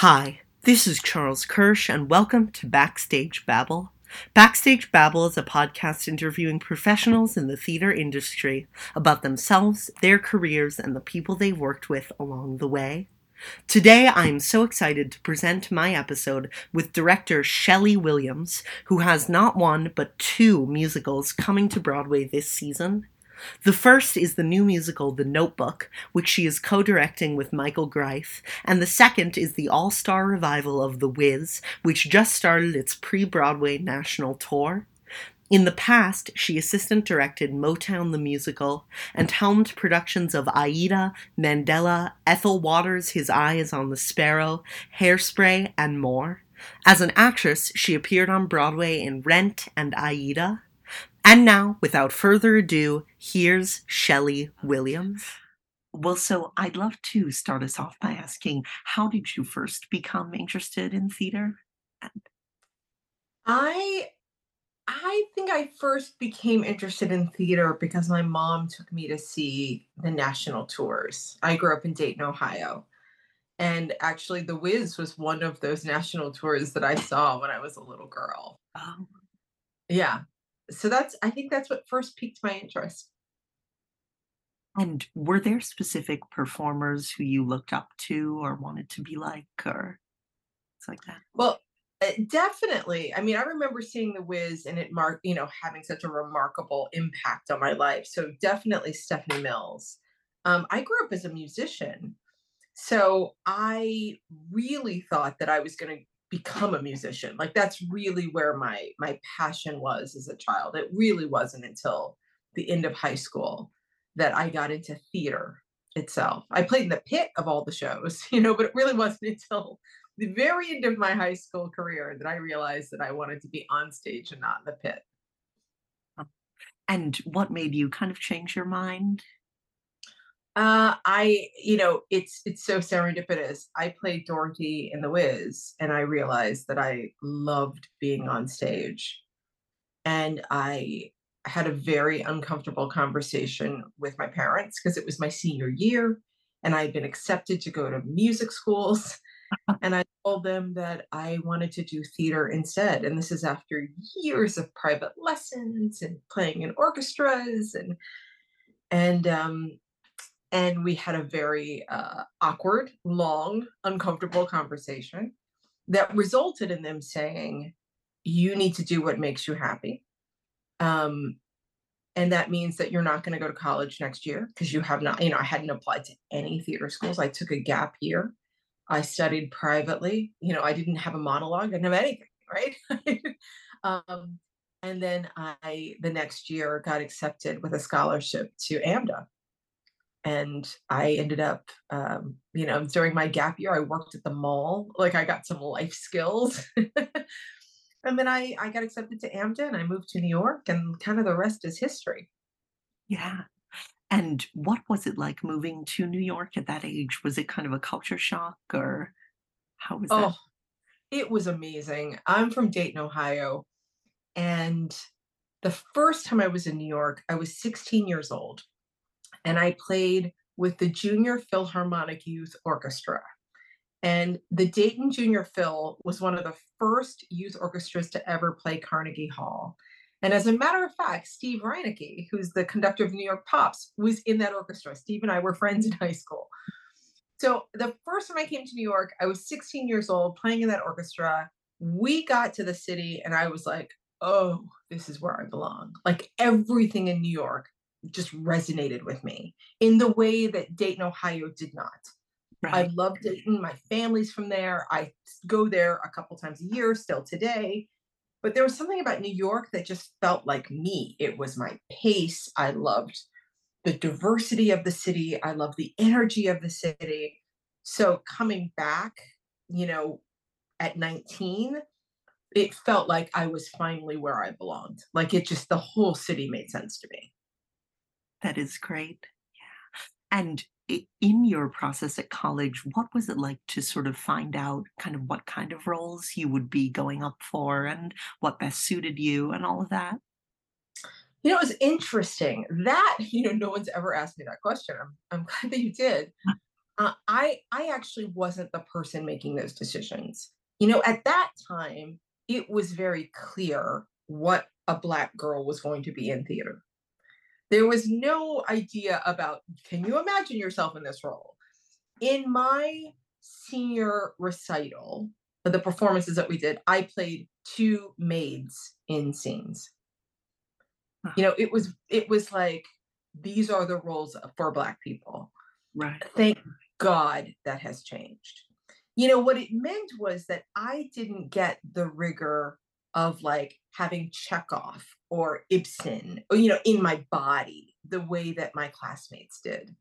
Hi, this is Charles Kirsch, and welcome to Backstage Babble. Backstage Babble is a podcast interviewing professionals in the theater industry about themselves, their careers, and the people they've worked with along the way. Today, I am so excited to present my episode with director Schele Williams, who has not one but two musicals coming to Broadway this season. The first is the new musical The Notebook, which she is co directing with Michael Greif, and the second is the all star revival of The Wiz, which just started its pre Broadway national tour. In the past, she assistant directed Motown the Musical and helmed productions of Aida, Mandela, Ethel Waters' His Eye is on the Sparrow, Hairspray, and more. As an actress, she appeared on Broadway in Rent and Aida. And now, without further ado, here's Schele Williams. Well, so I'd love to start us off by asking how did you first become interested in theater? I I think I first became interested in theater because my mom took me to see the national tours. I grew up in Dayton, Ohio. And actually, The Wiz was one of those national tours that I saw when I was a little girl. Oh, Yeah. So that's, I think that's what first piqued my interest. and were there specific performers who you looked up to or wanted to be like, or things like that? Well, uh, definitely. I mean, I remember seeing The Wiz and it marked, you know, having such a remarkable impact on my life. So definitely Stephanie Mills. Um, I grew up as a musician. So I really thought that I was going to become a musician. Like that's really where my my passion was as a child. It really wasn't until the end of high school that I got into theater itself. I played in the pit of all the shows, you know, but it really wasn't until the very end of my high school career that I realized that I wanted to be on stage and not in the pit. And what made you kind of change your mind? Uh, I, you know, it's it's so serendipitous. I played Dorothy in The Wiz, and I realized that I loved being on stage. And I had a very uncomfortable conversation with my parents because it was my senior year, and I had been accepted to go to music schools. And I told them that I wanted to do theater instead. And this is after years of private lessons and playing in orchestras and and um and we had a very uh, awkward, long, uncomfortable conversation that resulted in them saying, "You need to do what makes you happy." Um, and that means that you're not going to go to college next year because you have not, you know, I hadn't applied to any theater schools. I took a gap year I studied privately. You know, I didn't have a monologue, I didn't have anything, right? um, and then I, the next year, got accepted with a scholarship to AMDA. And I ended up, um, you know, during my gap year, I worked at the mall. Like I got some life skills. and then I, I got accepted to AMDA and I moved to New York, and kind of the rest is history. Yeah. And what was it like moving to New York at that age? Was it kind of a culture shock or how was that? Oh, it was amazing. I'm from Dayton, Ohio. And the first time I was in New York, I was 16 years old and I played with the Junior Philharmonic Youth Orchestra. And the Dayton Junior Phil was one of the first youth orchestras to ever play Carnegie Hall. And as a matter of fact, Steve Reineke, who's the conductor of New York Pops, was in that orchestra. Steve and I were friends in high school. So the first time I came to New York, I was 16 years old playing in that orchestra. We got to the city and I was like, oh, this is where I belong. Like everything in New York just resonated with me in the way that Dayton, Ohio did not. I Right. love Dayton. My family's from there. I go there a couple times a year still today. But there was something about New York that just felt like me. It was my pace. I loved the diversity of the city. I loved the energy of the city. So coming back you know, at 19, it felt like I was finally where I belonged. Like it just the whole city made sense to me. That is great. Yeah. And in your process at college, what was it like to sort of find out kind of what kind of roles you would be going up for and what best suited you and all of that? You know, it was interesting that, you know, no one's ever asked me that question. I'm, I'm glad that you did. Uh, I I actually wasn't the person making those decisions. You know, at that time, it was very clear what a black girl was going to be in theater. There was no idea about can you imagine yourself in this role? In my senior recital, the performances that we did, I played two maids in scenes. You know, it was it was like these are the roles for black people. Right. Thank God that has changed. You know, what it meant was that I didn't get the rigor of like having Chekhov or Ibsen, you know, in my body the way that my classmates did.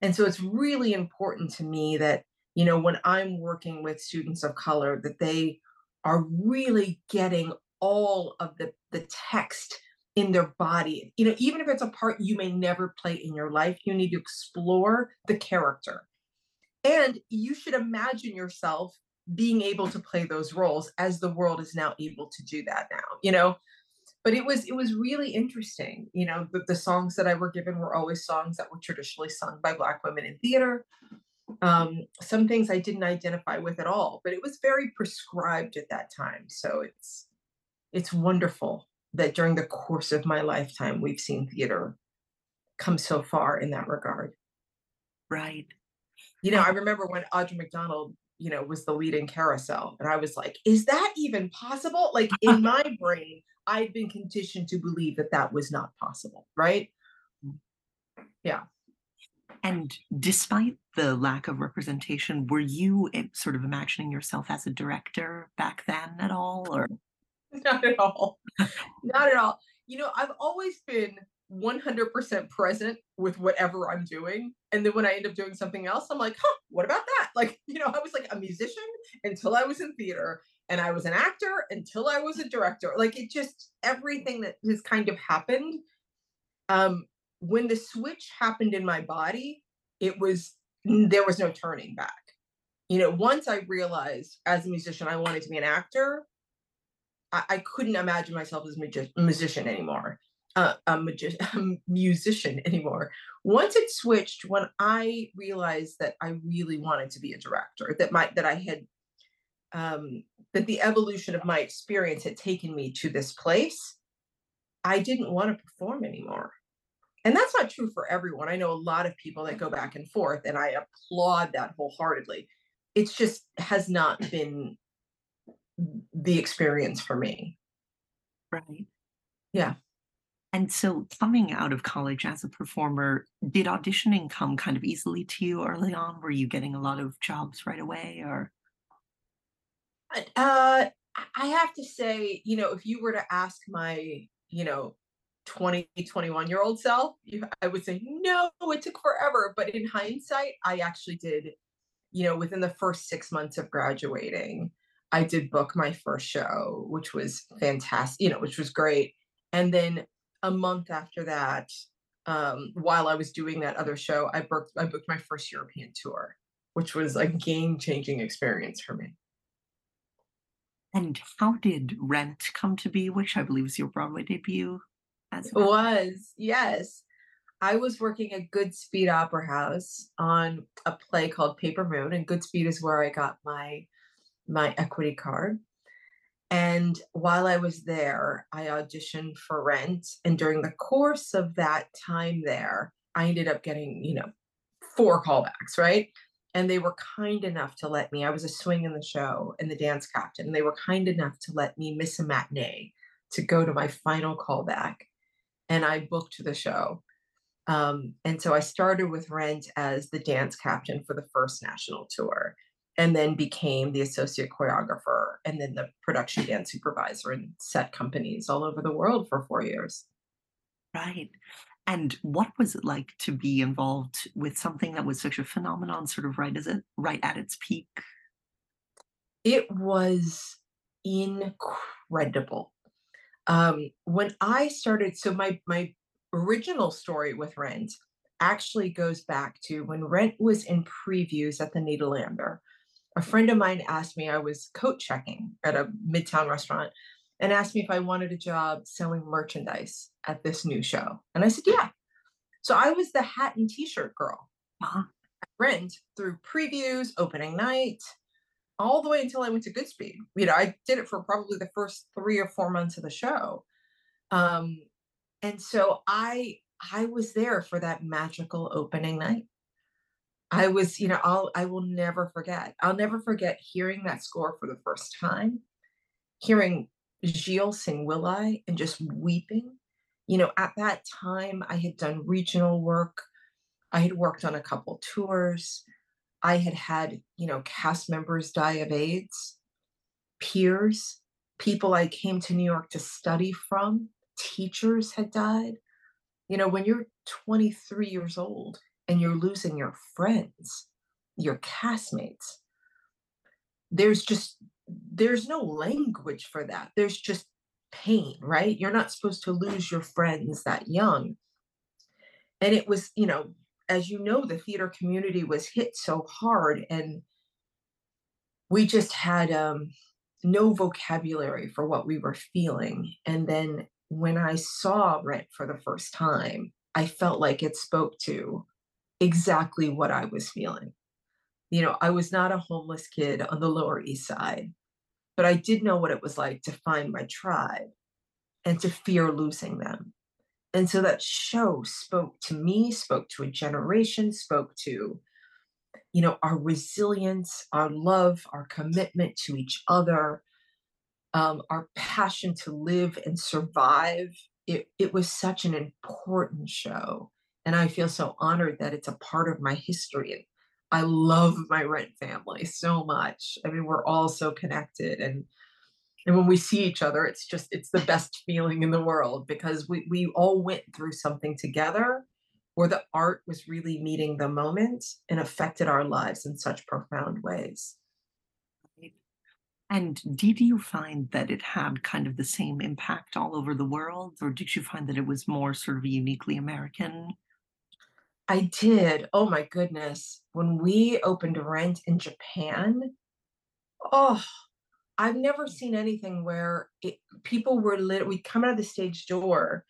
And so it's really important to me that, you know, when I'm working with students of color, that they are really getting all of the, the text in their body. You know, even if it's a part you may never play in your life, you need to explore the character. And you should imagine yourself being able to play those roles as the world is now able to do that now, you know? But it was it was really interesting. You know, the, the songs that I were given were always songs that were traditionally sung by black women in theater. Um, some things I didn't identify with at all, but it was very prescribed at that time. So it's it's wonderful that during the course of my lifetime we've seen theater come so far in that regard. Right. You know, I remember when Audra McDonald, you know, was the lead in Carousel, and I was like, is that even possible? Like in my brain, I'd been conditioned to believe that that was not possible, right? Yeah. And despite the lack of representation, were you eh, sort of imagining yourself as a director back then at all, or? Not at all. Not at all. You know, I've always been 100% present with whatever I'm doing. And then when I end up doing something else, I'm like, huh, what about that? Like, you know, I was like a musician until I was in theater, and I was an actor until I was a director. Like, it just, everything that has kind of happened. Um, when the switch happened in my body, it was, there was no turning back. You know, once I realized as a musician, I wanted to be an actor, I, I couldn't imagine myself as a magi- musician anymore a, a, magi- a musician anymore. Once it switched, when I realized that I really wanted to be a director, that my that I had um, that the evolution of my experience had taken me to this place, I didn't want to perform anymore. And that's not true for everyone. I know a lot of people that go back and forth, and I applaud that wholeheartedly. It's just has not been the experience for me. Right. Yeah. And so, coming out of college as a performer, did auditioning come kind of easily to you early on? Were you getting a lot of jobs right away, or? Uh, I have to say, you know, if you were to ask my, you know, 20, 21 year old self, you, I would say, no, it took forever. But in hindsight, I actually did, you know, within the first six months of graduating, I did book my first show, which was fantastic, you know, which was great. And then a month after that, um, while I was doing that other show, I booked I booked my first European tour, which was a game changing experience for me. And how did Rent come to be, which I believe was your Broadway debut? As well? It was, yes. I was working at Goodspeed Opera House on a play called Paper Moon, and Goodspeed is where I got my my equity card. And while I was there, I auditioned for Rent. And during the course of that time there, I ended up getting, you know, four callbacks, right? And they were kind enough to let me, I was a swing in the show and the dance captain. And they were kind enough to let me miss a matinee to go to my final callback. And I booked the show. Um, and so I started with Rent as the dance captain for the first national tour and then became the associate choreographer and then the production dance supervisor in set companies all over the world for four years. Right. And what was it like to be involved with something that was such a phenomenon, sort of right as it right at its peak? It was incredible. Um, when I started, so my my original story with Rent actually goes back to when Rent was in previews at the Nederlander. A friend of mine asked me, I was coat checking at a midtown restaurant, and asked me if I wanted a job selling merchandise at this new show. And I said, yeah. So I was the hat and t-shirt girl. Uh-huh. Rent through previews, opening night, all the way until I went to Goodspeed. You know, I did it for probably the first three or four months of the show. Um, and so I I was there for that magical opening night. I was, you know, I'll I will never forget. I'll never forget hearing that score for the first time, hearing Gilles sing Will I and just weeping. You know, at that time I had done regional work. I had worked on a couple tours. I had had, you know, cast members die of AIDS, peers, people I came to New York to study from, teachers had died. You know, when you're 23 years old and you're losing your friends, your castmates, there's just there's no language for that. There's just pain, right? You're not supposed to lose your friends that young. And it was, you know, as you know, the theater community was hit so hard and we just had um, no vocabulary for what we were feeling. And then when I saw Rent for the first time, I felt like it spoke to exactly what I was feeling. You know, I was not a homeless kid on the Lower East Side, but I did know what it was like to find my tribe and to fear losing them. And so that show spoke to me, spoke to a generation, spoke to, you know, our resilience, our love, our commitment to each other, um, our passion to live and survive. It, it was such an important show. And I feel so honored that it's a part of my history. I love my rent family so much. I mean, we're all so connected and and when we see each other it's just it's the best feeling in the world because we we all went through something together where the art was really meeting the moment and affected our lives in such profound ways and did you find that it had kind of the same impact all over the world or did you find that it was more sort of uniquely american i did oh my goodness when we opened rent in japan oh I've never mm. seen anything where it, people were lit. We'd come out of the stage door,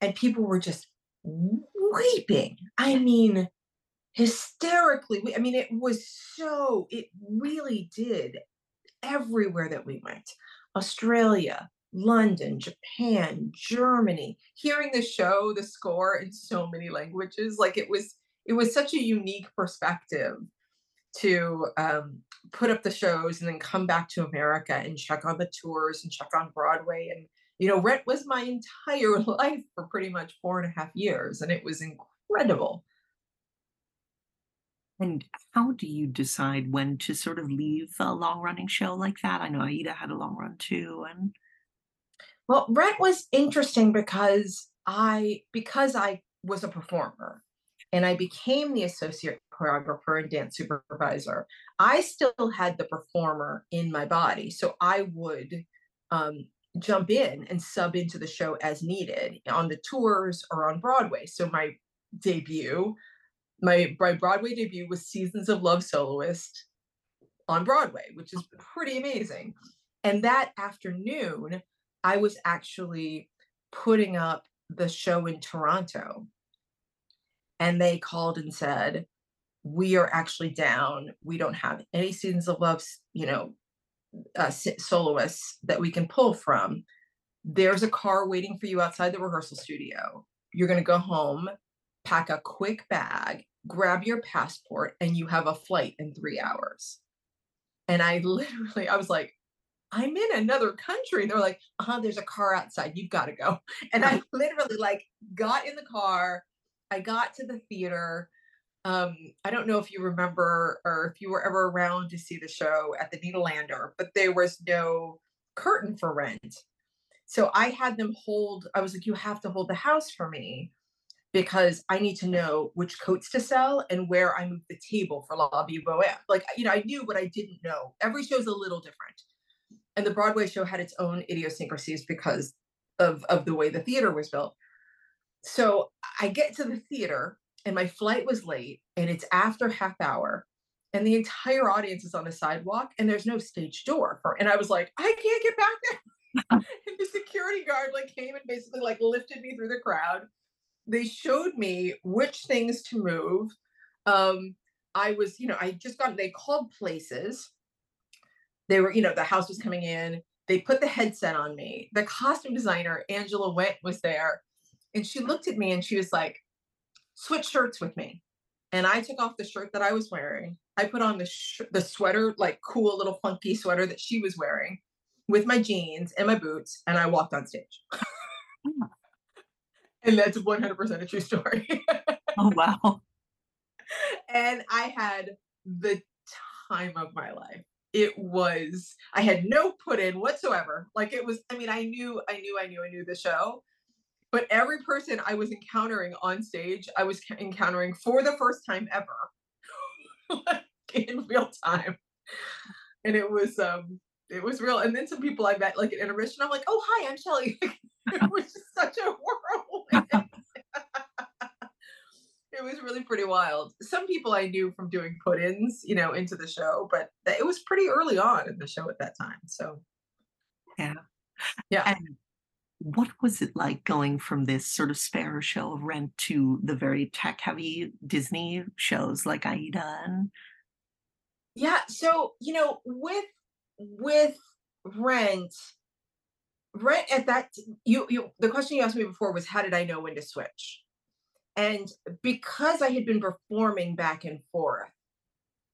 and people were just weeping. I mean, hysterically. I mean, it was so. It really did. Everywhere that we went, Australia, London, Japan, Germany, hearing the show, the score in so many languages, like it was. It was such a unique perspective to um, put up the shows and then come back to America and check on the tours and check on Broadway. And, you know, Rent was my entire life for pretty much four and a half years, and it was incredible. And how do you decide when to sort of leave a long running show like that? I know Aida had a long run too. And well, Rent was interesting because I because I was a performer and I became the associate choreographer and dance supervisor, I still had the performer in my body. So I would um, jump in and sub into the show as needed on the tours or on Broadway. So my debut, my, my Broadway debut was Seasons of Love Soloist on Broadway, which is pretty amazing. And that afternoon, I was actually putting up the show in Toronto. And they called and said, we are actually down. We don't have any Seasons of Love, you know, uh, soloists that we can pull from. There's a car waiting for you outside the rehearsal studio. You're going to go home, pack a quick bag, grab your passport, and you have a flight in three hours. And I literally, I was like, I'm in another country. And they're like, uh huh, there's a car outside. You've got to go. And I literally like got in the car. I got to the theater um, I don't know if you remember or if you were ever around to see the show at the Nederlander, but there was no curtain for rent. So I had them hold, I was like, you have to hold the house for me. because I need to know which coats to sell and where I move the table for La Vie Boheme. Like, you know, I knew, but I didn't know. Every show's a little different. And the Broadway show had its own idiosyncrasies because of, of the way the theater was built. So I get to the theater and my flight was late and it's after half hour and the entire audience is on the sidewalk and there's no stage door for and I was like, I can't get back there. and the security guard like came and basically like lifted me through the crowd they showed me which things to move. Um, I was, you know, I just got, they called places. They were, you know, the house was coming in. They put the headset on me. The costume designer, Angela Wendt, was there. And she looked at me and she was like, switch shirts with me. And I took off the shirt that I was wearing. I put on the sh- the sweater, like cool little funky sweater that she was wearing with my jeans and my boots. And I walked on stage. And that's 100% a true story. oh, wow. And I had the time of my life. It was, I had no put in whatsoever. Like it was, I mean, I knew, I knew, I knew, I knew the show. But every person I was encountering on stage, I was encountering for the first time ever, in real time. And it was, um, it was real. And then some people I met like at intermission, I'm like, oh hi, I'm Schele. it was just such a whirlwind. It was really pretty wild. Some people I knew from doing put-ins, you know, into the show, but it was pretty early on in the show at that time. So yeah. Yeah. And what was it like going from this sort of spare show of Rent to the very tech heavy Disney shows like Aida and yeah, so you know, with with rent rent at that you you the question you asked me before was how did i know when to switch and because i had been performing back and forth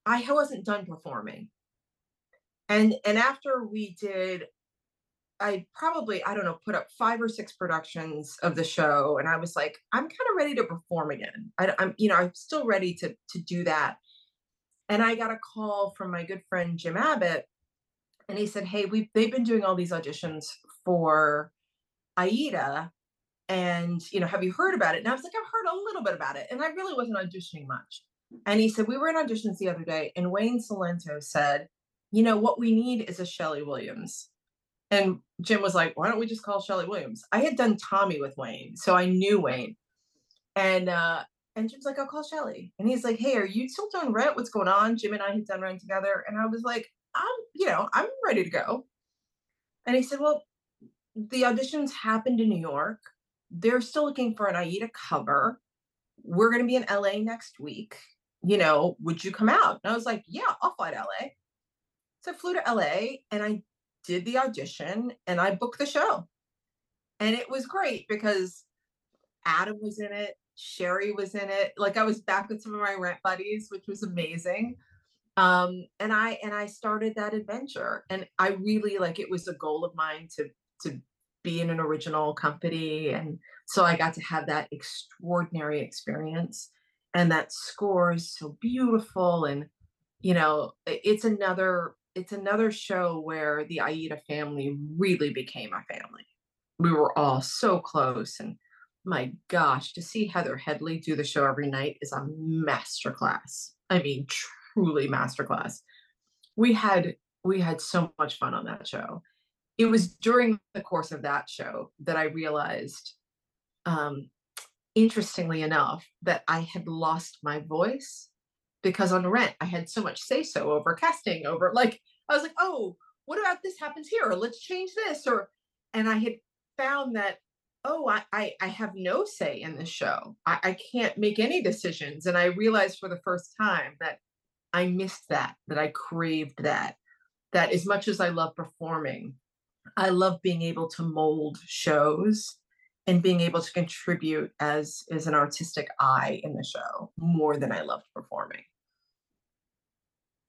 i wasn't done performing. And and after we did i probably i don't know put up five or six productions of the show and i was like i'm kind of ready to perform again. I, i'm you know i'm still ready to to do that. And i got a call from my good friend jim abbott and he said, "Hey, we they've been doing all these auditions for Aida, and you know, have you heard about it?" And I was like, "I've heard a little bit about it," and I really wasn't auditioning much. And he said, "We were in auditions the other day, and Wayne Cilento said, you know, what we need is a Schele Williams." And Jim was like, "Why don't we just call Schele Williams?" I had done Tommy with Wayne, so I knew Wayne, and uh, and Jim's like, I'll call Schele. And he's like, Hey, are you still doing rent? What's going on? Jim and I had done rent together. And I was like, I'm, you know, I'm ready to go. And he said, Well, the auditions happened in New York. They're still looking for an Aida cover. We're going to be in LA next week. You know, would you come out? And I was like, Yeah, I'll fly to LA. So I flew to LA and I did the audition and I booked the show. And it was great because Adam was in it, Sherry was in it. Like I was back with some of my rent buddies, which was amazing um and i and i started that adventure and i really like it was a goal of mine to to be in an original company and so i got to have that extraordinary experience and that score is so beautiful and you know it's another it's another show where the aida family really became a family we were all so close and my gosh to see heather headley do the show every night is a masterclass i mean truly masterclass. We had we had so much fun on that show. It was during the course of that show that I realized, um, interestingly enough, that I had lost my voice because on Rent I had so much say so over casting, over like I was like, oh, what about this happens here? Or let's change this, or and I had found that oh, I, I, I have no say in the show. I, I can't make any decisions. And I realized for the first time that I missed that, that I craved that, that as much as I love performing, I love being able to mold shows and being able to contribute as as an artistic eye in the show more than I loved performing.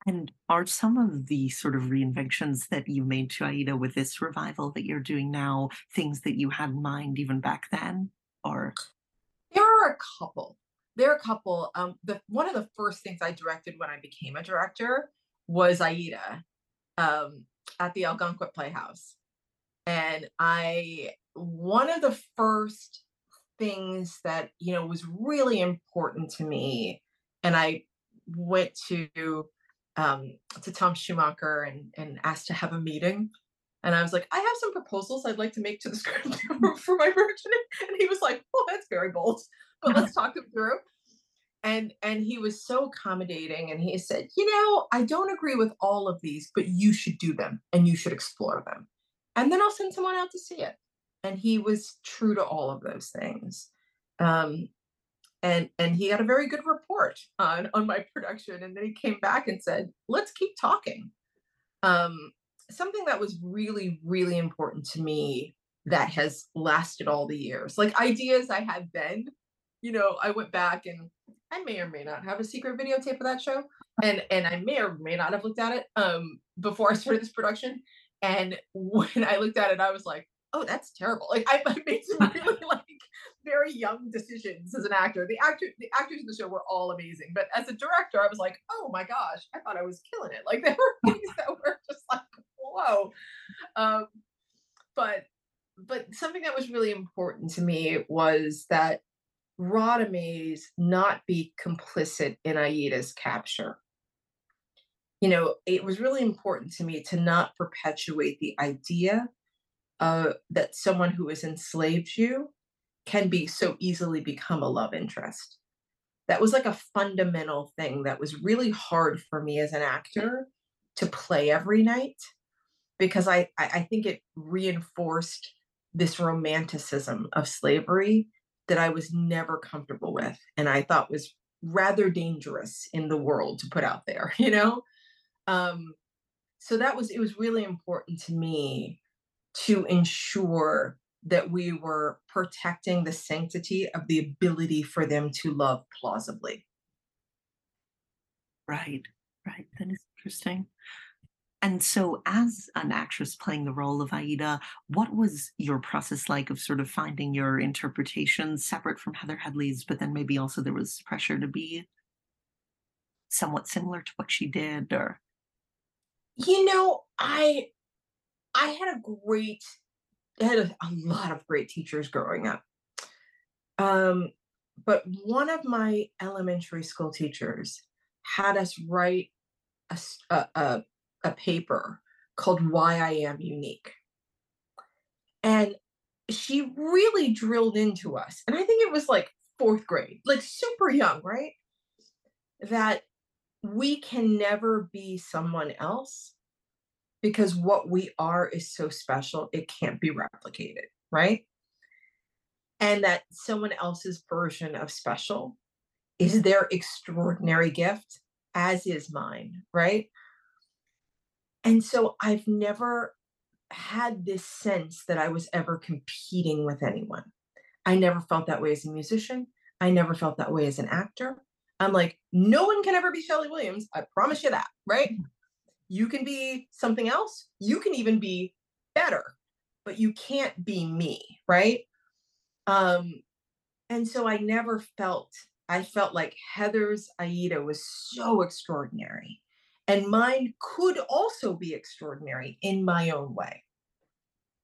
And are some of the sort of reinventions that you made to Aida with this revival that you're doing now things that you had in mind even back then? Or there are a couple there are a couple. Um, the one of the first things I directed when I became a director was Aida um, at the Algonquin Playhouse, and I one of the first things that you know was really important to me and i went to um to tom schumacher and and asked to have a meeting and i was like i have some proposals i'd like to make to the script for my version and he was like well that's very bold but let's talk them through and and he was so accommodating and he said you know i don't agree with all of these but you should do them and you should explore them and then i'll send someone out to see it. And he was true to all of those things. Um, and and he had a very good report on on my production and then he came back and said let's keep talking. Um, something that was really really important to me that has lasted all the years. Like ideas i had then you know i went back and i may or may not have a secret videotape of that show and and i may or may not have looked at it um before i started this production and when i looked at it i was like oh, that's terrible. Like I, I made some really like very young decisions as an actor. The actor, the actors in the show were all amazing, but as a director, I was like, oh my gosh, I thought I was killing it. Like there were things that were just like, whoa. Um, but but something that was really important to me was that Radamés not be complicit in Aida's capture. You know, it was really important to me to not perpetuate the idea uh, that someone who has enslaved you can be so easily become a love interest. That was like a fundamental thing that was really hard for me as an actor to play every night because I, I think it reinforced this romanticism of slavery that I was never comfortable with and I thought was rather dangerous in the world to put out there, you know? Um, so that was, it was really important to me to ensure that we were protecting the sanctity of the ability for them to love plausibly. Right, right. That is interesting. And so, as an actress playing the role of Aida, what was your process like of sort of finding your interpretation separate from Heather Headley's, but then maybe also there was pressure to be somewhat similar to what she did, or? You know, I I had a great, I had a, a lot of great teachers growing up. Um, but one of my elementary school teachers had us write a, a, a paper called Why I Am Unique. And she really drilled into us. And I think it was like fourth grade, like super young, right? That we can never be someone else because what we are is so special, it can't be replicated, right? And that someone else's version of special is their extraordinary gift, as is mine, right? And so I've never had this sense that I was ever competing with anyone. I never felt that way as a musician. I never felt that way as an actor. I'm like, no one can ever be Schele Williams. I promise you that, right? You can be something else. You can even be better, but you can't be me, right? Um, and so I never felt, I felt like Heather's Aida was so extraordinary. And mine could also be extraordinary in my own way.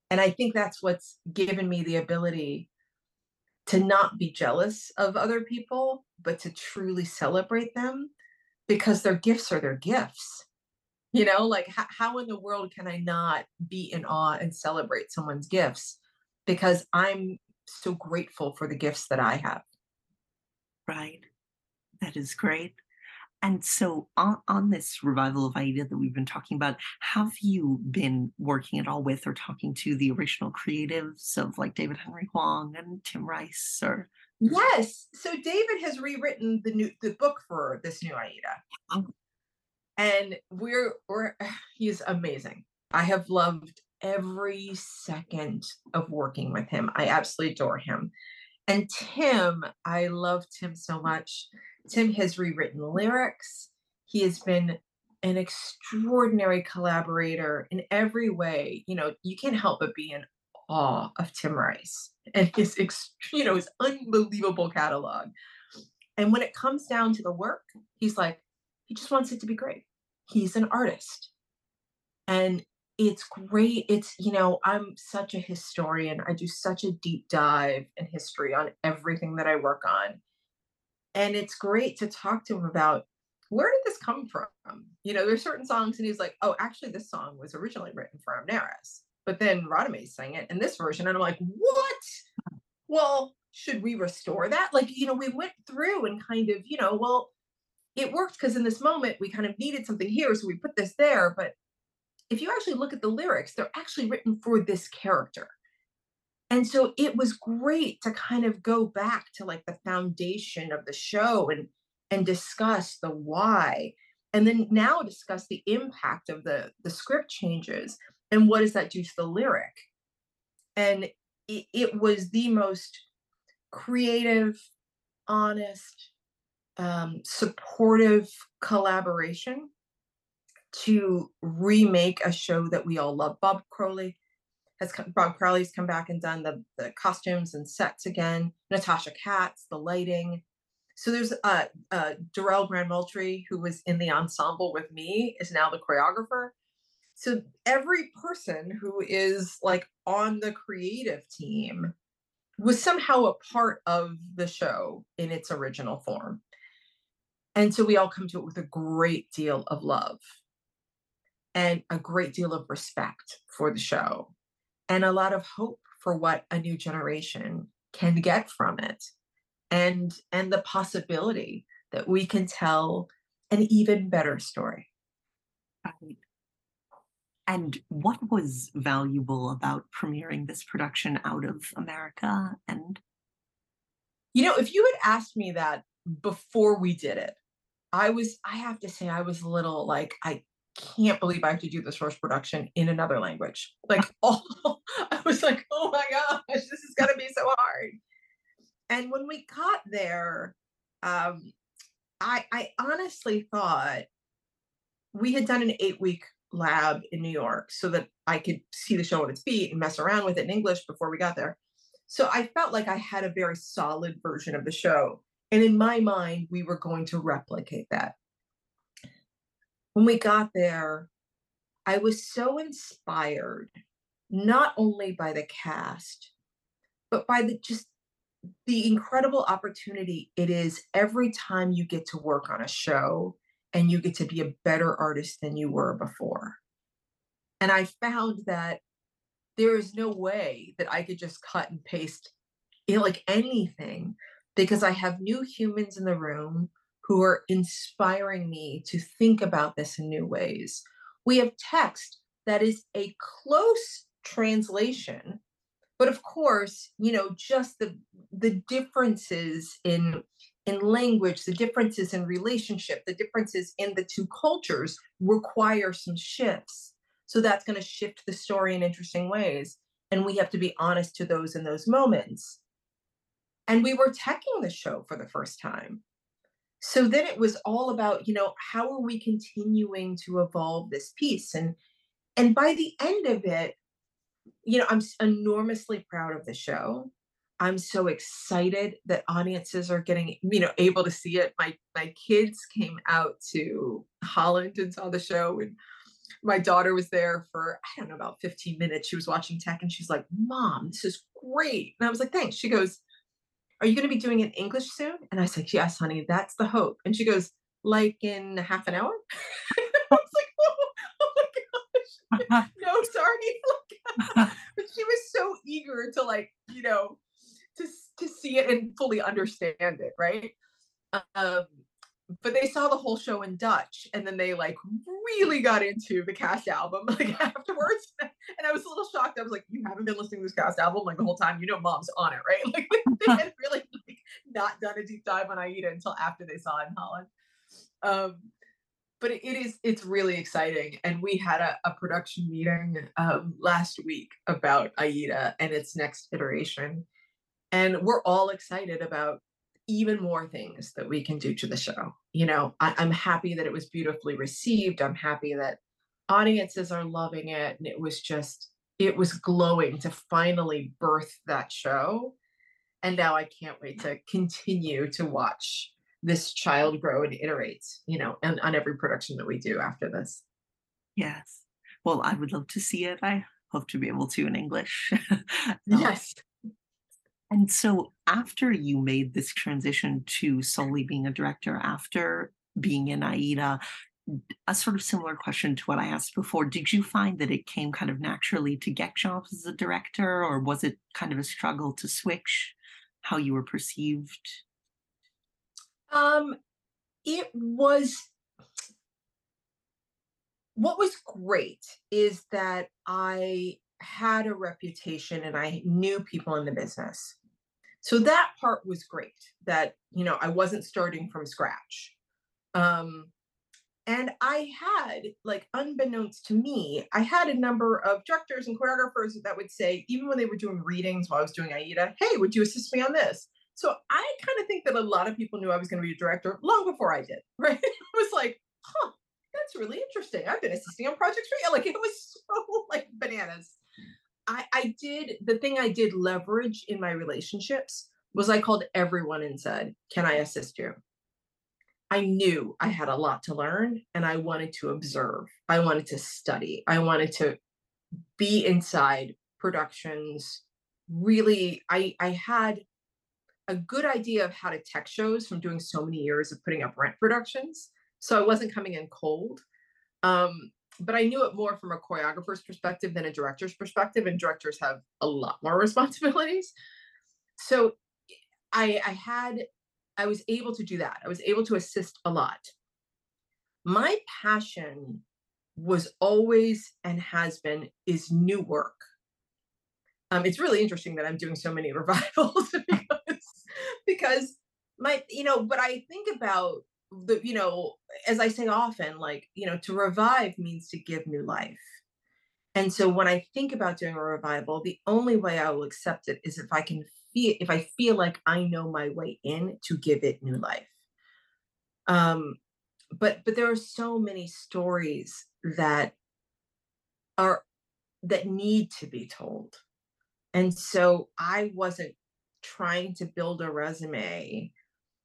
And I think that's what's given me the ability to not be jealous of other people, but to truly celebrate them because their gifts are their gifts. You know like h- how in the world can i not be in awe and celebrate someone's gifts because i'm so grateful for the gifts that i have? Right. That is great and so on, on this revival of aida that we've been talking about have you been working at all with or talking to the original creatives of like david henry hwang and tim rice or yes so david has rewritten the new the book for this new aida oh and we're we're he's amazing. I have loved every second of working with him. I absolutely adore him. And Tim, I love Tim so much. Tim has rewritten lyrics. He has been an extraordinary collaborator in every way. You know, you can't help but be in awe of Tim Rice and his, you know, his unbelievable catalog. And when it comes down to the work, he's like, he just wants it to be great. He's an artist. And it's great. It's, you know, I'm such a historian. I do such a deep dive in history on everything that I work on. And it's great to talk to him about where did this come from? You know, there's certain songs, and he's like, oh, actually, this song was originally written for Amneris, but then Radamés sang it in this version. And I'm like, what? Well, should we restore that? Like, you know, we went through and kind of, you know, well, it worked because in this moment we kind of needed something here. So we put this there. But if you actually look at the lyrics, they're actually written for this character. And so it was great to kind of go back to like the foundation of the show and and discuss the why and then now discuss the impact of the the script changes and what does that do to the lyric? And it, it was the most creative honest um, supportive collaboration to remake a show that we all love bob crowley has come, bob crowley's come back and done the, the costumes and sets again natasha katz the lighting so there's uh, uh, Darrell Moultrie, who was in the ensemble with me, is now the choreographer. So every person who is like on the creative team was somehow a part of the show in its original form. And so we all come to it with a great deal of love and a great deal of respect for the show and a lot of hope for what a new generation can get from it and and the possibility that we can tell an even better story right. and what was valuable about premiering this production out of america and you know if you had asked me that before we did it i was i have to say i was a little like i can't believe I have to do this first production in another language. Like, oh, I was like, oh my gosh, this is gonna be so hard. And when we got there, um, I, I honestly thought we had done an eight week lab in New York so that I could see the show on its feet and mess around with it in English before we got there. So I felt like I had a very solid version of the show. And in my mind, we were going to replicate that. When we got there, I was so inspired, not only by the cast, but by the just the incredible opportunity it is every time you get to work on a show and you get to be a better artist than you were before. And I found that there is no way that I could just cut and paste you know, like anything because I have new humans in the room who are inspiring me to think about this in new ways. We have text that is a close translation but of course you know just the the differences in in language the differences in relationship the differences in the two cultures require some shifts. So that's going to shift the story in interesting ways and we have to be honest to those in those moments. And we were teching the show for the first time so then it was all about you know how are we continuing to evolve this piece and and by the end of it you know, I'm enormously proud of the show. I'm so excited that audiences are getting, you know, able to see it. My my kids came out to Holland and saw the show, and my daughter was there for I don't know about 15 minutes. She was watching tech, and she's like, "Mom, this is great." And I was like, "Thanks." She goes, "Are you going to be doing it in English soon?" And I said, "Yes, honey. That's the hope." And she goes, "Like in half an hour?" I was like, "Oh, oh my gosh, no, sorry." but she was so eager to like you know to to see it and fully understand it right um but they saw the whole show in Dutch and then they like really got into the cast album like afterwards. And I was a little shocked. I was like, you haven't been listening to this cast album like the whole time. You know, mom's on it, right? Like they had really like, not done a deep dive on Aida until after they saw it in Holland. Um, but it is it's really exciting and we had a, a production meeting um, last week about aida and its next iteration and we're all excited about even more things that we can do to the show you know I, i'm happy that it was beautifully received i'm happy that audiences are loving it and it was just it was glowing to finally birth that show and now i can't wait to continue to watch this child grow and iterate, you know, and on every production that we do after this. Yes. Well, I would love to see it. I hope to be able to in English. Um, Yes. And so after you made this transition to solely being a director after being in Aida, a sort of similar question to what I asked before, did you find that it came kind of naturally to get jobs as a director, or was it kind of a struggle to switch how you were perceived? Um, it was what was great is that I had a reputation and I knew people in the business. So that part was great that, you know, I wasn't starting from scratch. Um, and I had, like, unbeknownst to me, I had a number of directors and choreographers that would say, even when they were doing readings while I was doing Aida, hey, would you assist me on this? So I kind of think that a lot of people knew I was going to be a director long before I did, right? It was like, huh, that's really interesting. I've been assisting on projects for you. Like it was so like bananas. I, I did the thing I did leverage in my relationships was I called everyone and said, Can I assist you? I knew I had a lot to learn and I wanted to observe. I wanted to study. I wanted to be inside productions. Really, I I had a good idea of how to tech shows from doing so many years of putting up rent productions. So I wasn't coming in cold. Um, but I knew it more from a choreographer's perspective than a director's perspective, and directors have a lot more responsibilities. So I, I had, I was able to do that. I was able to assist a lot. My passion was always and has been is new work. Um, it's really interesting that I'm doing so many revivals because because my you know but I think about the you know as I say often like you know to revive means to give new life. And so when I think about doing a revival, the only way I will accept it is if I can feel if I feel like I know my way in to give it new life. Um, but but there are so many stories that are that need to be told. And so I wasn't trying to build a resume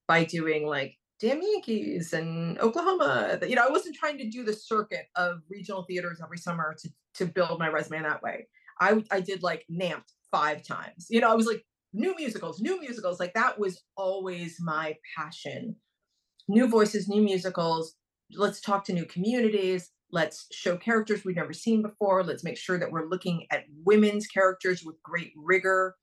by doing like damn Yankees and Oklahoma. You know, I wasn't trying to do the circuit of regional theaters every summer to to build my resume that way. I I did like NAMT five times. You know, I was like new musicals, new musicals. Like that was always my passion. New voices, new musicals. Let's talk to new communities. Let's show characters we've never seen before. Let's make sure that we're looking at women's characters with great rigor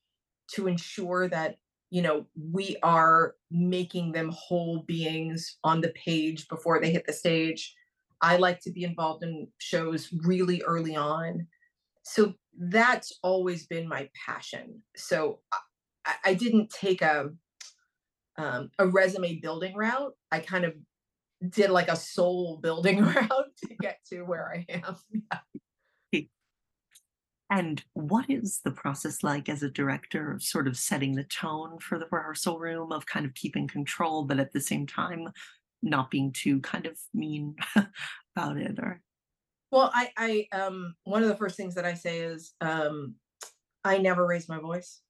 to ensure that you know we are making them whole beings on the page before they hit the stage. I like to be involved in shows really early on. So that's always been my passion. So i, I didn't take a um, a resume building route. I kind of did like a soul building route to get to where i am And what is the process like as a director of sort of setting the tone for the rehearsal room, of kind of keeping control, but at the same time not being too kind of mean about it? Or well i i um one of the first things that i say is um i never raise my voice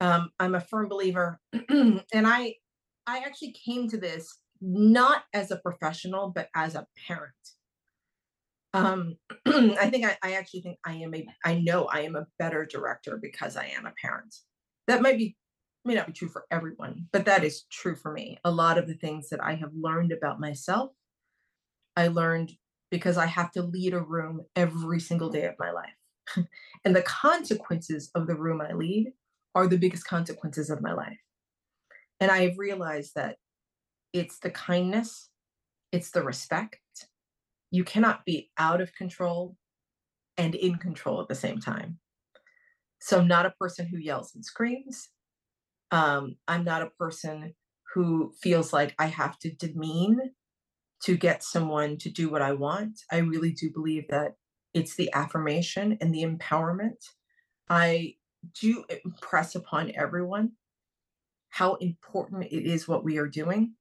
um i'm a firm believer and i i actually came to this not as a professional but as a parent um i think I, I actually think i am a i know i am a better director because i am a parent. That might be may not be true for everyone but that is true for me. A lot of the things that i have learned about myself i learned because i have to lead a room every single day of my life. And the consequences of the room i lead are the biggest consequences of my life. And i have realized that it's the kindness it's the respect you cannot be out of control and in control at the same time. So I'm not a person who yells and screams. Um, I'm not a person who feels like I have to demean to get someone to do what I want. I really do believe that it's the affirmation and the empowerment. I do impress upon everyone how important it is what we are doing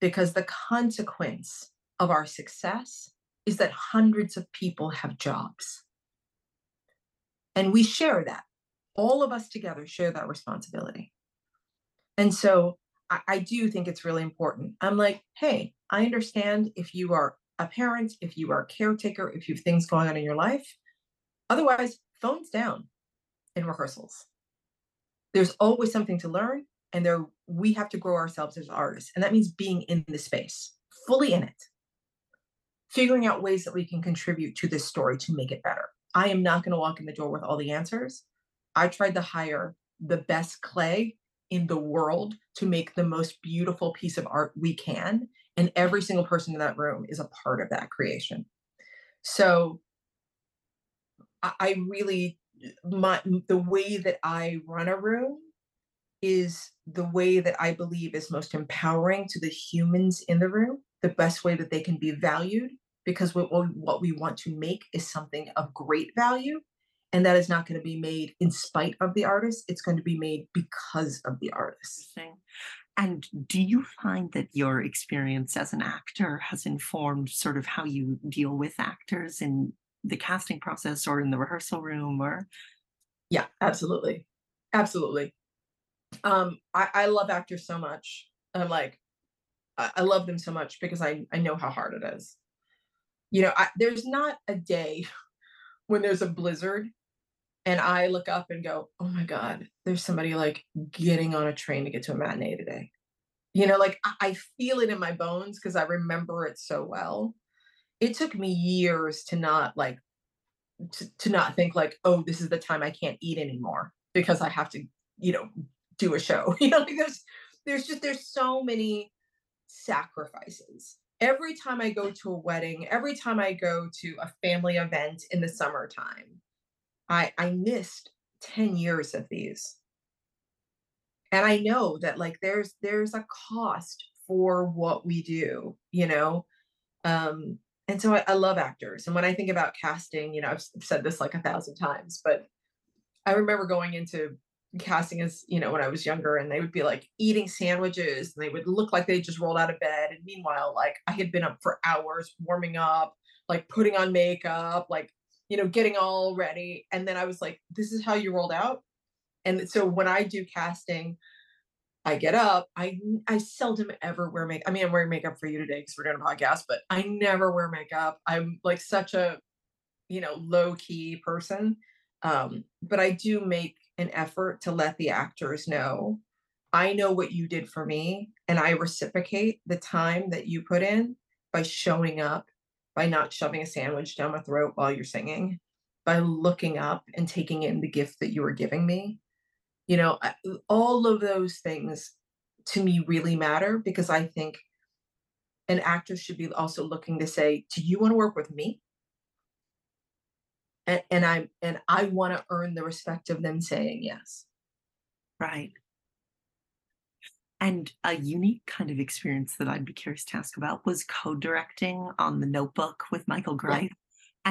because the consequence of our success is that hundreds of people have jobs. And we share that. All of us together share that responsibility. And so I, I, do think it's really important. I'm like, hey, I understand if you are a parent, if you are a caretaker, if you have things going on in your life. Otherwise, phones down in rehearsals. There's always something to learn, and there we have to grow ourselves as artists, and that means being in the space, fully in it, figuring out ways that we can contribute to this story to make it better. I am not going to walk in the door with all the answers. I tried to hire the best clay in the world to make the most beautiful piece of art we can. And every single person in that room is a part of that creation. So I, really, my the way that I run a room is the way that I believe is most empowering to the humans in the room, the best way that they can be valued, because what, what we want to make is something of great value and that is not going to be made in spite of the artist it's going to be made because of the artist. And do you find that your experience as an actor has informed sort of how you deal with actors in the casting process or in the rehearsal room or? Yeah absolutely. Absolutely. Um i, I love actors so much. I'm like I, I love them so much because i i know how hard it is you know I, there's not a day when there's a blizzard and I look up and go, oh my God, there's somebody like getting on a train to get to a matinee today. You know, like I, feel it in my bones because I remember it so well. It took me years to not like, to, to not think like, oh, this is the time I can't eat anymore because I have to, you know, do a show. You know, like there's, there's just, there's so many sacrifices every time I go to a wedding, every time I go to a family event in the summertime, I I missed 10 years of these. And I know that like there's there's a cost for what we do, you know. Um and so I, I love actors. And when I think about casting, you know, I've said this like a thousand times, but I remember going into casting as you know when i was younger and they would be like eating sandwiches and they would look like they just rolled out of bed and meanwhile like i had been up for hours warming up like putting on makeup like you know getting all ready and then i was like this is how you rolled out? And so when i do casting i get up i i seldom ever wear makeup i mean i'm wearing makeup for you today because we're doing a podcast but i never wear makeup. I'm like such a you know low key person um but i do make an effort to let the actors know I know what you did for me, and I reciprocate the time that you put in by showing up, by not shoving a sandwich down my throat while you're singing, by looking up and taking in the gift that you were giving me. You know, all of those things to me really matter because I think an actor should be also looking to say, Do you want to work with me? And, and I and I want to earn the respect of them saying yes. Right. And a unique kind of experience that I'd be curious to ask about was co-directing on the Notebook with Michael Greif. Yeah.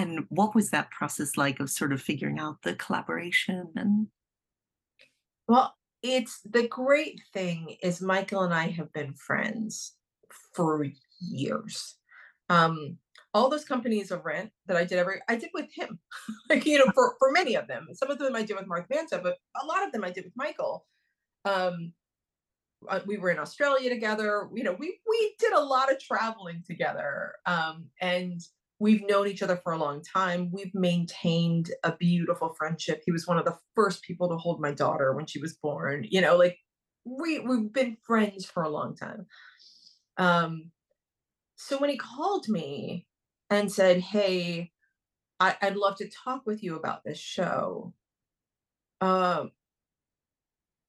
And what was that process like of sort of figuring out the collaboration and? Well, it's the great thing is Michael and I have been friends for years. Um, all those companies of rent that I did every I did with him. like, you know, for, for many of them. Some of them I did with Mark Manta, but a lot of them I did with Michael. Um uh, we were in Australia together. You know, we we did a lot of traveling together. Um, and we've known each other for a long time. We've maintained a beautiful friendship. He was one of the first people to hold my daughter when she was born. You know, like we we've been friends for a long time. Um, so when he called me and said, Hey, I, would love to talk with you about this show. Um,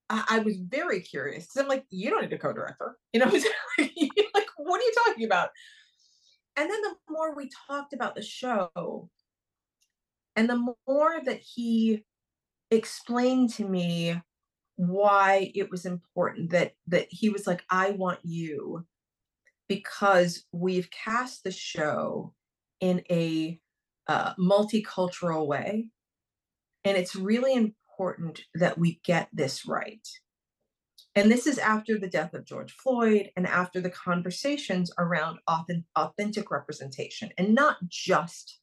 I, I was very curious because I'm like, you don't need a co-director, you know, like, what are you talking about? And then the more we talked about the show, and the more that he explained to me why it was important that that he was like, I want you because we've cast the show in a uh, multicultural way. And it's really important that we get this right. And this is after the death of George Floyd and after the conversations around authentic representation and not just,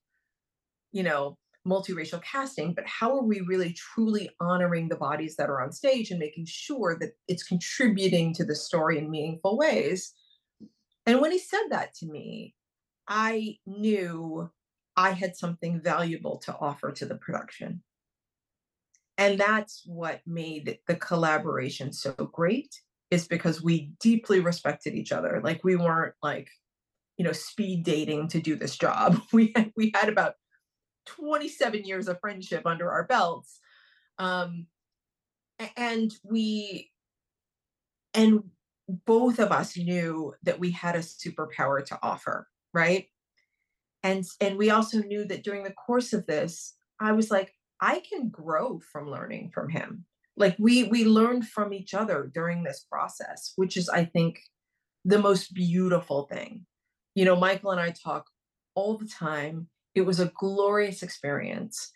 you know, multiracial casting, but how are we really truly honoring the bodies that are on stage and making sure that it's contributing to the story in meaningful ways? And when he said that to me, I knew I had something valuable to offer to the production. And that's what made the collaboration so great is because we deeply respected each other. Like we weren't like, you know, speed dating to do this job. We had, we had about 27 years of friendship under our belts. Um, and we and both of us knew that we had a superpower to offer, right? And and we also knew that during the course of this, I was like, I can grow from learning from him. Like we we learned from each other during this process, which is I think the most beautiful thing. You know, Michael and I talk all the time. It was a glorious experience.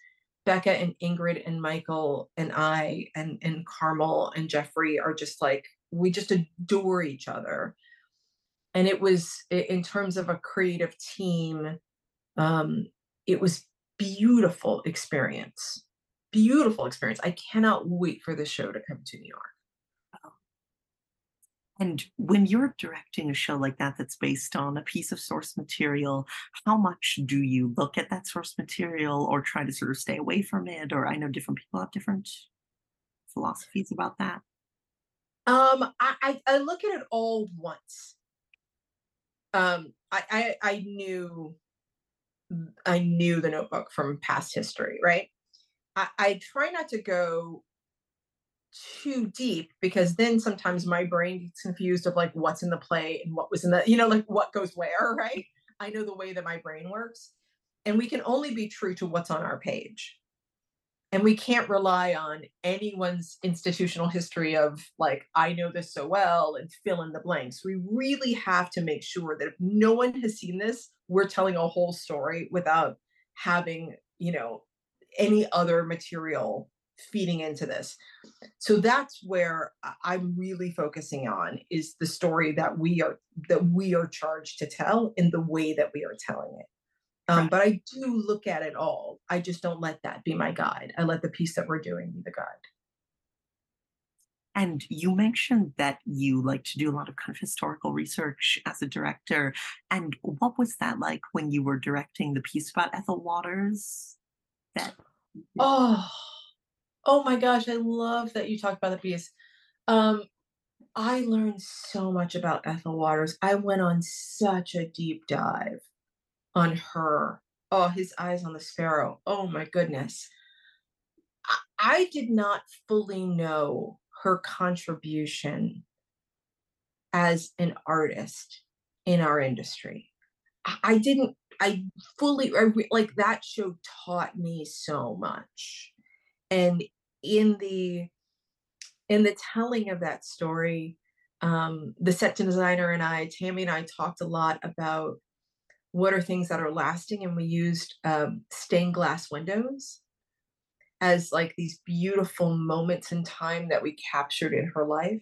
Bekah and Ingrid and Michael and I and and Carmel and Jeffrey are just like we just adore each other. And it was in terms of a creative team, um, it was beautiful experience. Beautiful experience. I cannot wait for the show to come to New York. And when you're directing a show like that that's based on a piece of source material, how much do you look at that source material or try to sort of stay away from it? Or I know different people have different philosophies about that. Um, I, I, I look at it all once. Um, I, I I knew I knew the notebook from past history, right? I, I try not to go too deep because then sometimes my brain gets confused of like what's in the play and what was in the, you know, like what goes where, right? I know the way that my brain works. And we can only be true to what's on our page. And we can't rely on anyone's institutional history of like, I know this so well and fill in the blanks. We really have to make sure that if no one has seen this, we're telling a whole story without having, you know, any other material feeding into this. So that's where I'm really focusing on is the story that we are that we are charged to tell in the way that we are telling it. Um, right. But I do look at it all. I just don't let that be my guide. I let the piece that we're doing be the guide. And you mentioned that you like to do a lot of kind of historical research as a director. And what was that like when you were directing the piece about Ethel Waters? That oh, oh my gosh, I love that you talked about the piece. Um, I learned so much about Ethel Waters. I went on such a deep dive on her. Oh, his eyes on the sparrow. Oh my goodness. I, did not fully know her contribution as an artist in our industry. I didn't, I fully, I like that show taught me so much. And in the, in the telling of that story, um, the set designer and I, Tammy and I talked a lot about what are things that are lasting. And we used um, stained glass windows as like these beautiful moments in time that we captured in her life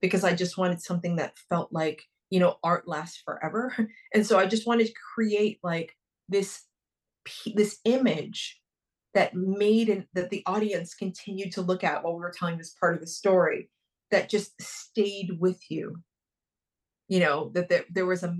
because I just wanted something that felt like, you know, art lasts forever. And so I just wanted to create like this this image that made and that the audience continued to look at while we were telling this part of the story that just stayed with you you know that there, there was a,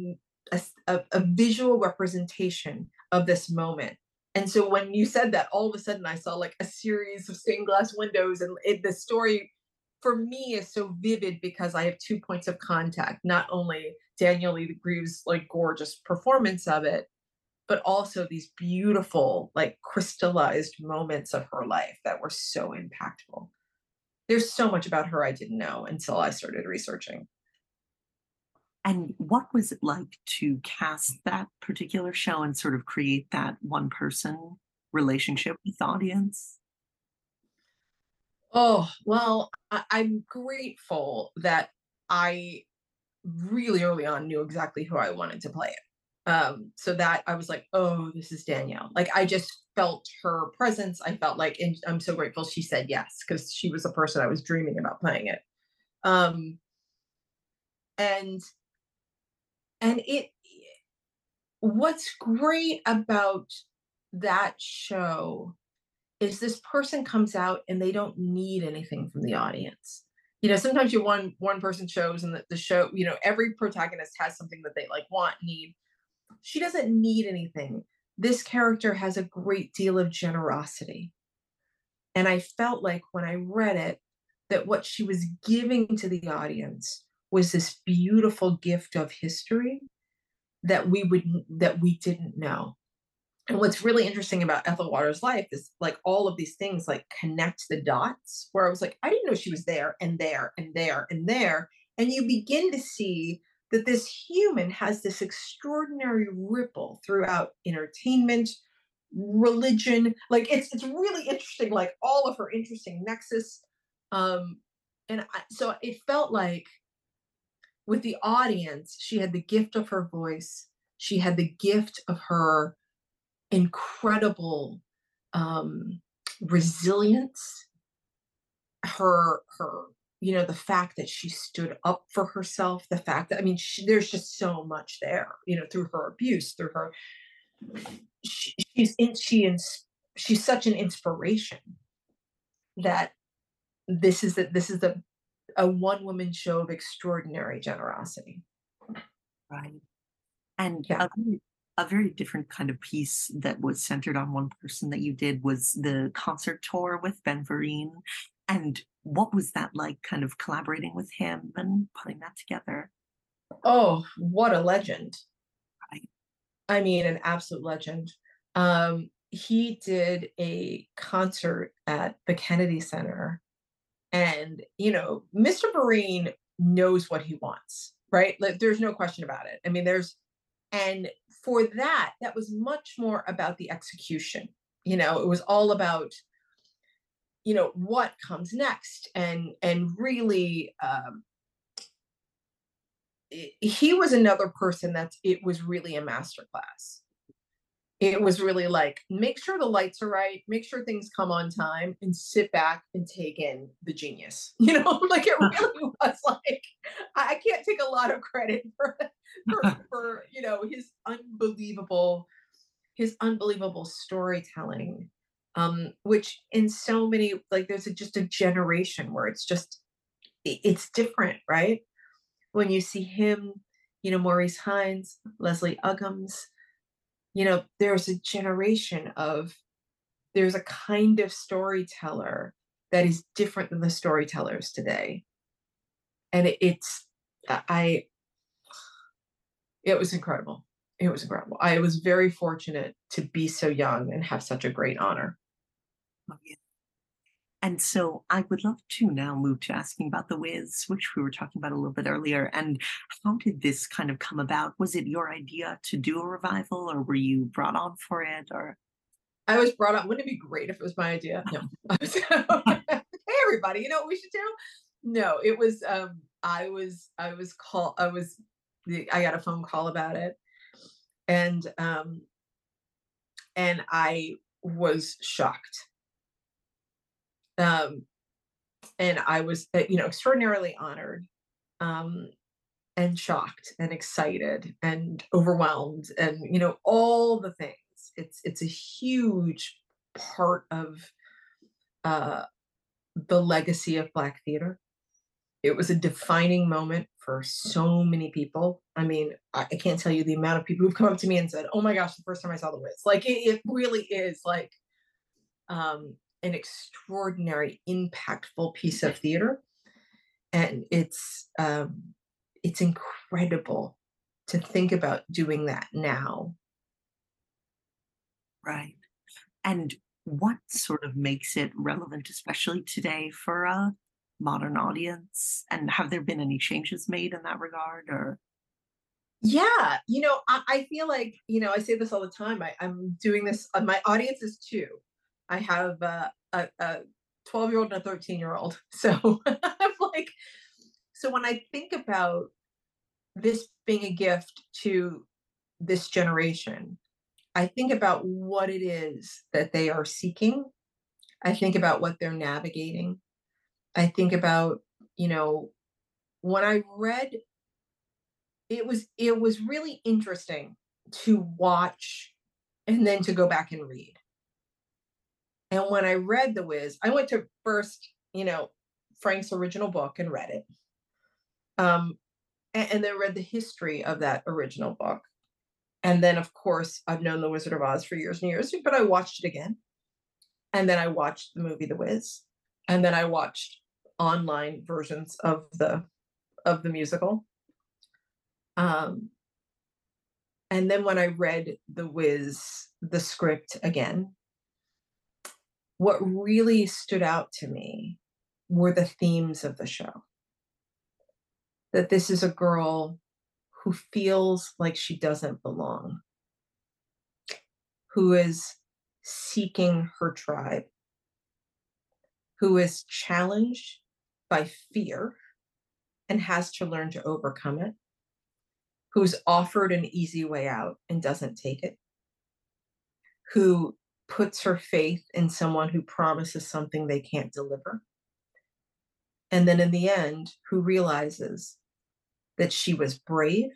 a, a visual representation of this moment and so when you said that, all of a sudden I saw like a series of stained glass windows, and it, the story for me is so vivid because I have two points of contact. Not only Danielle Lee Greaves' like gorgeous performance of it, but also these beautiful, like crystallized moments of her life that were so impactful. There's so much about her I didn't know until I started researching. And what was it like to cast that particular show and sort of create that one person relationship with the audience? Oh, well, I- I'm grateful that I really early on knew exactly who I wanted to play it. Um, so that I was like, oh, this is Danielle. Like I just felt her presence. I felt like, and I'm so grateful she said yes because she was the person I was dreaming about playing it. Um, and and it what's great about that show is this person comes out and they don't need anything from the audience you know sometimes you one one person shows and the, the show you know every protagonist has something that they like want need she doesn't need anything. This character has a great deal of generosity. And I felt like when I read it, that what she was giving to the audience was this beautiful gift of history that we would that we didn't know. And what's really interesting about ethel waters life is like all of these things like connect the dots where i was like i didn't know she was there and there and there and there. And you begin to see that this human has this extraordinary ripple throughout entertainment religion like it's it's really interesting like all of her interesting nexus. Um and I, so it felt like with the audience she had the gift of her voice. She had the gift of her incredible um resilience. Her her you know the fact that she stood up for herself the fact that i mean she, there's just so much there you know through her abuse through her she, she's in she is she's such an inspiration that this is that this is a a one woman show of extraordinary generosity right and yeah. a, a very different kind of piece that was centered on one person that you did was the concert tour with Ben Vereen. And what was that like kind of collaborating with him and putting that together? Oh, what a legend. Right. I mean, an absolute legend. Um, he did a concert at the Kennedy Center. And, you know, Mr. Vereen knows what he wants, right? Like, there's no question about it. I mean, there's, and for that, that was much more about the execution. You know, it was all about, you know, what comes next, and and really, um, he was another person that it was really a masterclass it was really like make sure the lights are right make sure things come on time and sit back and take in the genius you know? Like it really was like i can't take a lot of credit for for, for you know his unbelievable his unbelievable storytelling um which in so many like there's a, just a generation where it's just it's different right? When you see him you know maurice hines leslie uggams you know there's a generation of there's a kind of storyteller that is different than the storytellers today. And it, it's uh, i it was incredible. It was incredible. I was very fortunate to be so young and have such a great honor. Oh, yeah. And so I would love to now move to asking about The Wiz, which we were talking about a little bit earlier. And how did this kind of come about? Was it your idea to do a revival or were you brought on for it or? I was brought on. Wouldn't it be great if it was my idea? No. hey everybody, you know what we should do? No, it was um I was I was called I was I got a phone call about it. And um and I was shocked um, and I was, uh, you know, extraordinarily honored um, and shocked and excited and overwhelmed and you know all the things. It's it's a huge part of uh, the legacy of Black theater. It was a defining moment for so many people. I mean, I, I, can't tell you the amount of people who've come up to me and said, "Oh my gosh, the first time I saw the Wiz!" Like it, it really is like um, an extraordinary, impactful piece of theater, and it's um, it's incredible to think about doing that now. Right, and what sort of makes it relevant, especially today, for a modern audience? And have there been any changes made in that regard, or? Yeah, you know, I, I feel like you know I say this all the time. I, I'm doing this. Uh, my audience is two. I have a, a 12 year old and a 13 year old. So I'm like, so when I think about this being a gift to this generation, I think about what it is that they are seeking. I think about what they're navigating. I think about, you know, when I read it was it was really interesting to watch and then to go back and read and when I read The Wiz, I went to first, you know, Frank's original book and read it. Um, and, and then read the history of that original book. and then of course I've known The Wizard of Oz for years and years, but I watched it again. And then I watched the movie The Wiz. And then I watched online versions of the of the musical. Um and then when I read The Wiz, the script again, what really stood out to me were the themes of the show. That this is a girl who feels like she doesn't belong, who is seeking her tribe, who is challenged by fear and has to learn to overcome it, who's offered an easy way out and doesn't take it, who puts her faith in someone who promises something they can't deliver. And then in the end, who realizes that she was brave,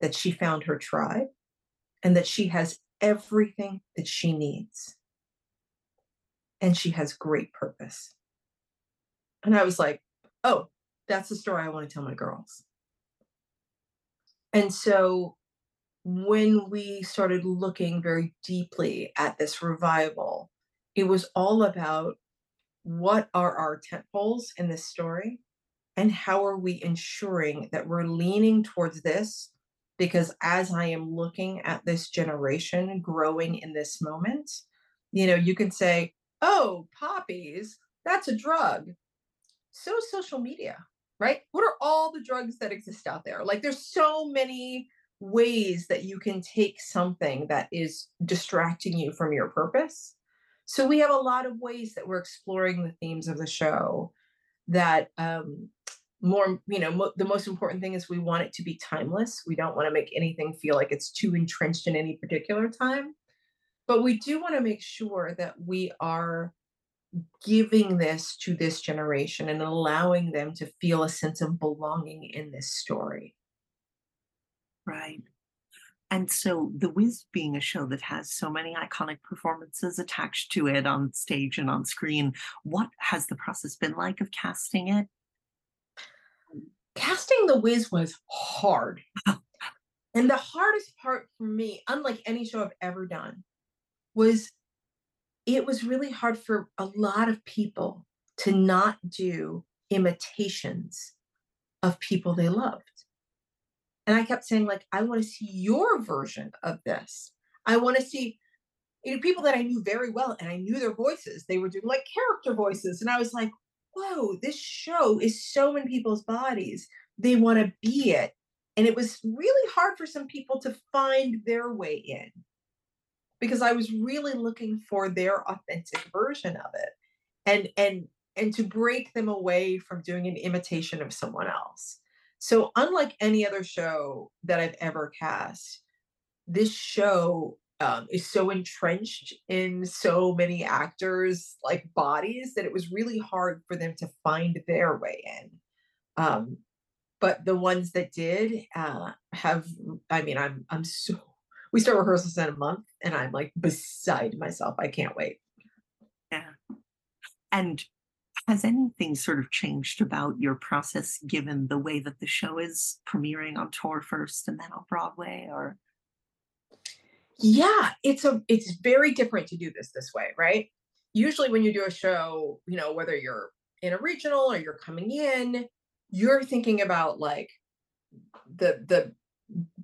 that she found her tribe, and that she has everything that she needs. And she has great purpose. And I was like, oh, that's the story I want to tell my girls. And so when we started looking very deeply at this revival, it was all about what are our tent poles in this story and how are we ensuring that we're leaning towards this? Because as i am looking at this generation growing in this moment you know you can say oh poppies that's a drug. So social media right? What are all the drugs that exist out there? Like there's so many ways that you can take something that is distracting you from your purpose. So we have a lot of ways that we're exploring the themes of the show that um, more you know mo- the most important thing is we want it to be timeless. We don't want to make anything feel like it's too entrenched in any particular time. But we do want to make sure that we are giving this to this generation and allowing them to feel a sense of belonging in this story right and so the wiz being a show that has so many iconic performances attached to it on stage and on screen what has the process been like of casting it casting The Wiz was hard. and the hardest part for me, unlike any show I've ever done, was it was really hard for a lot of people to not do imitations of people they loved. And I kept saying, like, I want to see your version of this. I want to see you know, people that I knew very well and I knew their voices. They were doing like character voices. And I was like, whoa, this show is so in people's bodies. They want to be it. And it was really hard for some people to find their way in because I was really looking for their authentic version of it. And and and to break them away from doing an imitation of someone else. So unlike any other show that I've ever cast, this show um, is so entrenched in so many actors like bodies that it was really hard for them to find their way in. Um, but the ones that did uh, have i mean i'm i'm so we start rehearsals in a month and i'm like beside myself. I can't wait. Yeah. And has anything sort of changed about your process given the way that the show is premiering on tour first and then on broadway or? Yeah it's a it's very different to do this this way right? Usually when you do a show you know whether you're in a regional or you're coming in you're thinking about like the the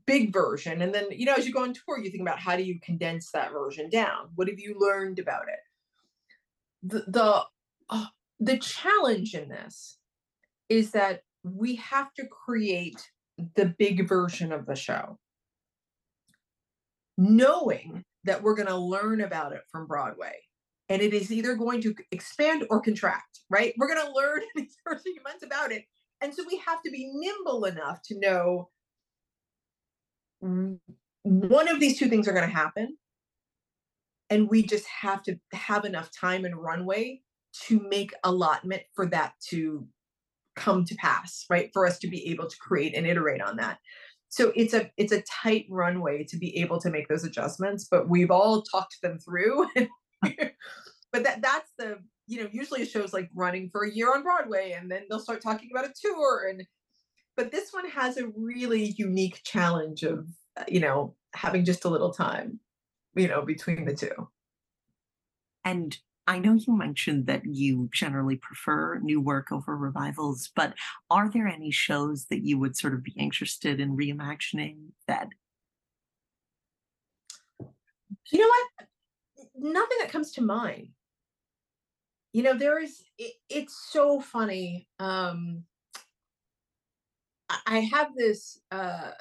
big version and then you know as you go on tour you think about how do you condense that version down? What have you learned about it? The the uh, the challenge in this is that we have to create the big version of the show knowing that we're going to learn about it from Broadway. And it is either going to expand or contract, right? We're going to learn in these first few months about it. And so we have to be nimble enough to know one of these two things are going to happen. And we just have to have enough time and runway to make allotment for that to come to pass, right? For us to be able to create and iterate on that so it's a it's a tight runway to be able to make those adjustments but we've all talked them through but that that's the you know usually show's like running for a year on broadway and then they'll start talking about a tour and but this one has a really unique challenge of you know having just a little time, you know, between the two. And I know you mentioned that you generally prefer new work over revivals, but are there any shows that you would sort of be interested in reimagining that You know what? Nothing that comes to mind. You know, there is it, it's so funny. Um I have this uh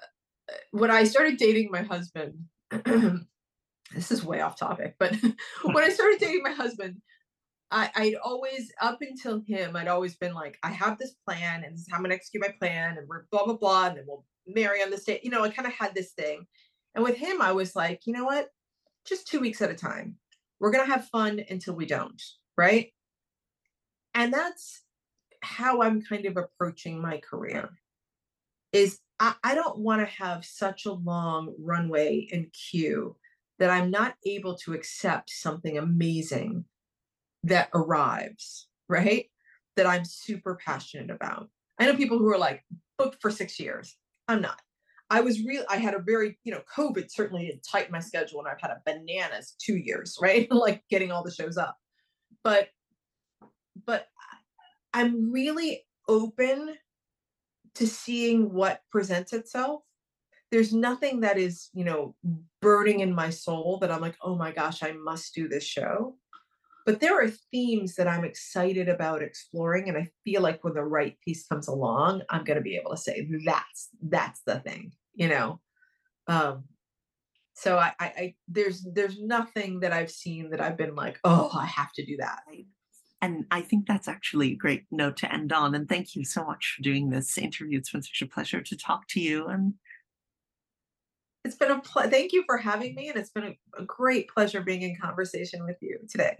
when I started dating my husband, this is way off topic, but when I started dating my husband, I, I'd always, up until him, I'd always been like, I have this plan, and this is how I'm gonna execute my plan, and we're blah blah blah, and then we'll marry on this date. You know, I kind of had this thing. And with him, I was like, you know what? Just two weeks at a time. We're gonna have fun until we don't, right? And that's how I'm kind of approaching my career. Is I, I don't want to have such a long runway and queue that I'm not able to accept something amazing that arrives, right? That I'm super passionate about. I know people who are like booked for six years. I'm not. I was real. I had a very, you know, COVID certainly did tighten my schedule, and I've had a bananas two years, right? like getting all the shows up. But, but I'm really open to seeing what presents itself. There's nothing that is, you know, burning in my soul that I'm like, oh my gosh, I must do this show but there are themes that I'm excited about exploring, and I feel like when the right piece comes along, I'm going to be able to say that's that's the thing, you know. Um, so I, I, I there's there's nothing that I've seen that I've been like, oh, I have to do that. And I think that's actually a great note to end on. And thank you so much for doing this interview. It's been such a pleasure to talk to you. And it's been a ple- thank you for having me, and it's been a, a great pleasure being in conversation with you today.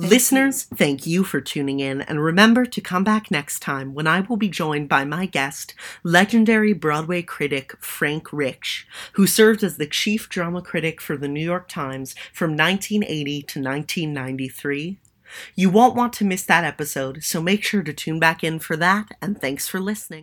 Thank Listeners, you. thank you for tuning in, and remember to come back next time when I will be joined by my guest, legendary Broadway critic Frank Rich, who served as the chief drama critic for the New York Times from 1980 to 1993. You won't want to miss that episode, so make sure to tune back in for that, and thanks for listening.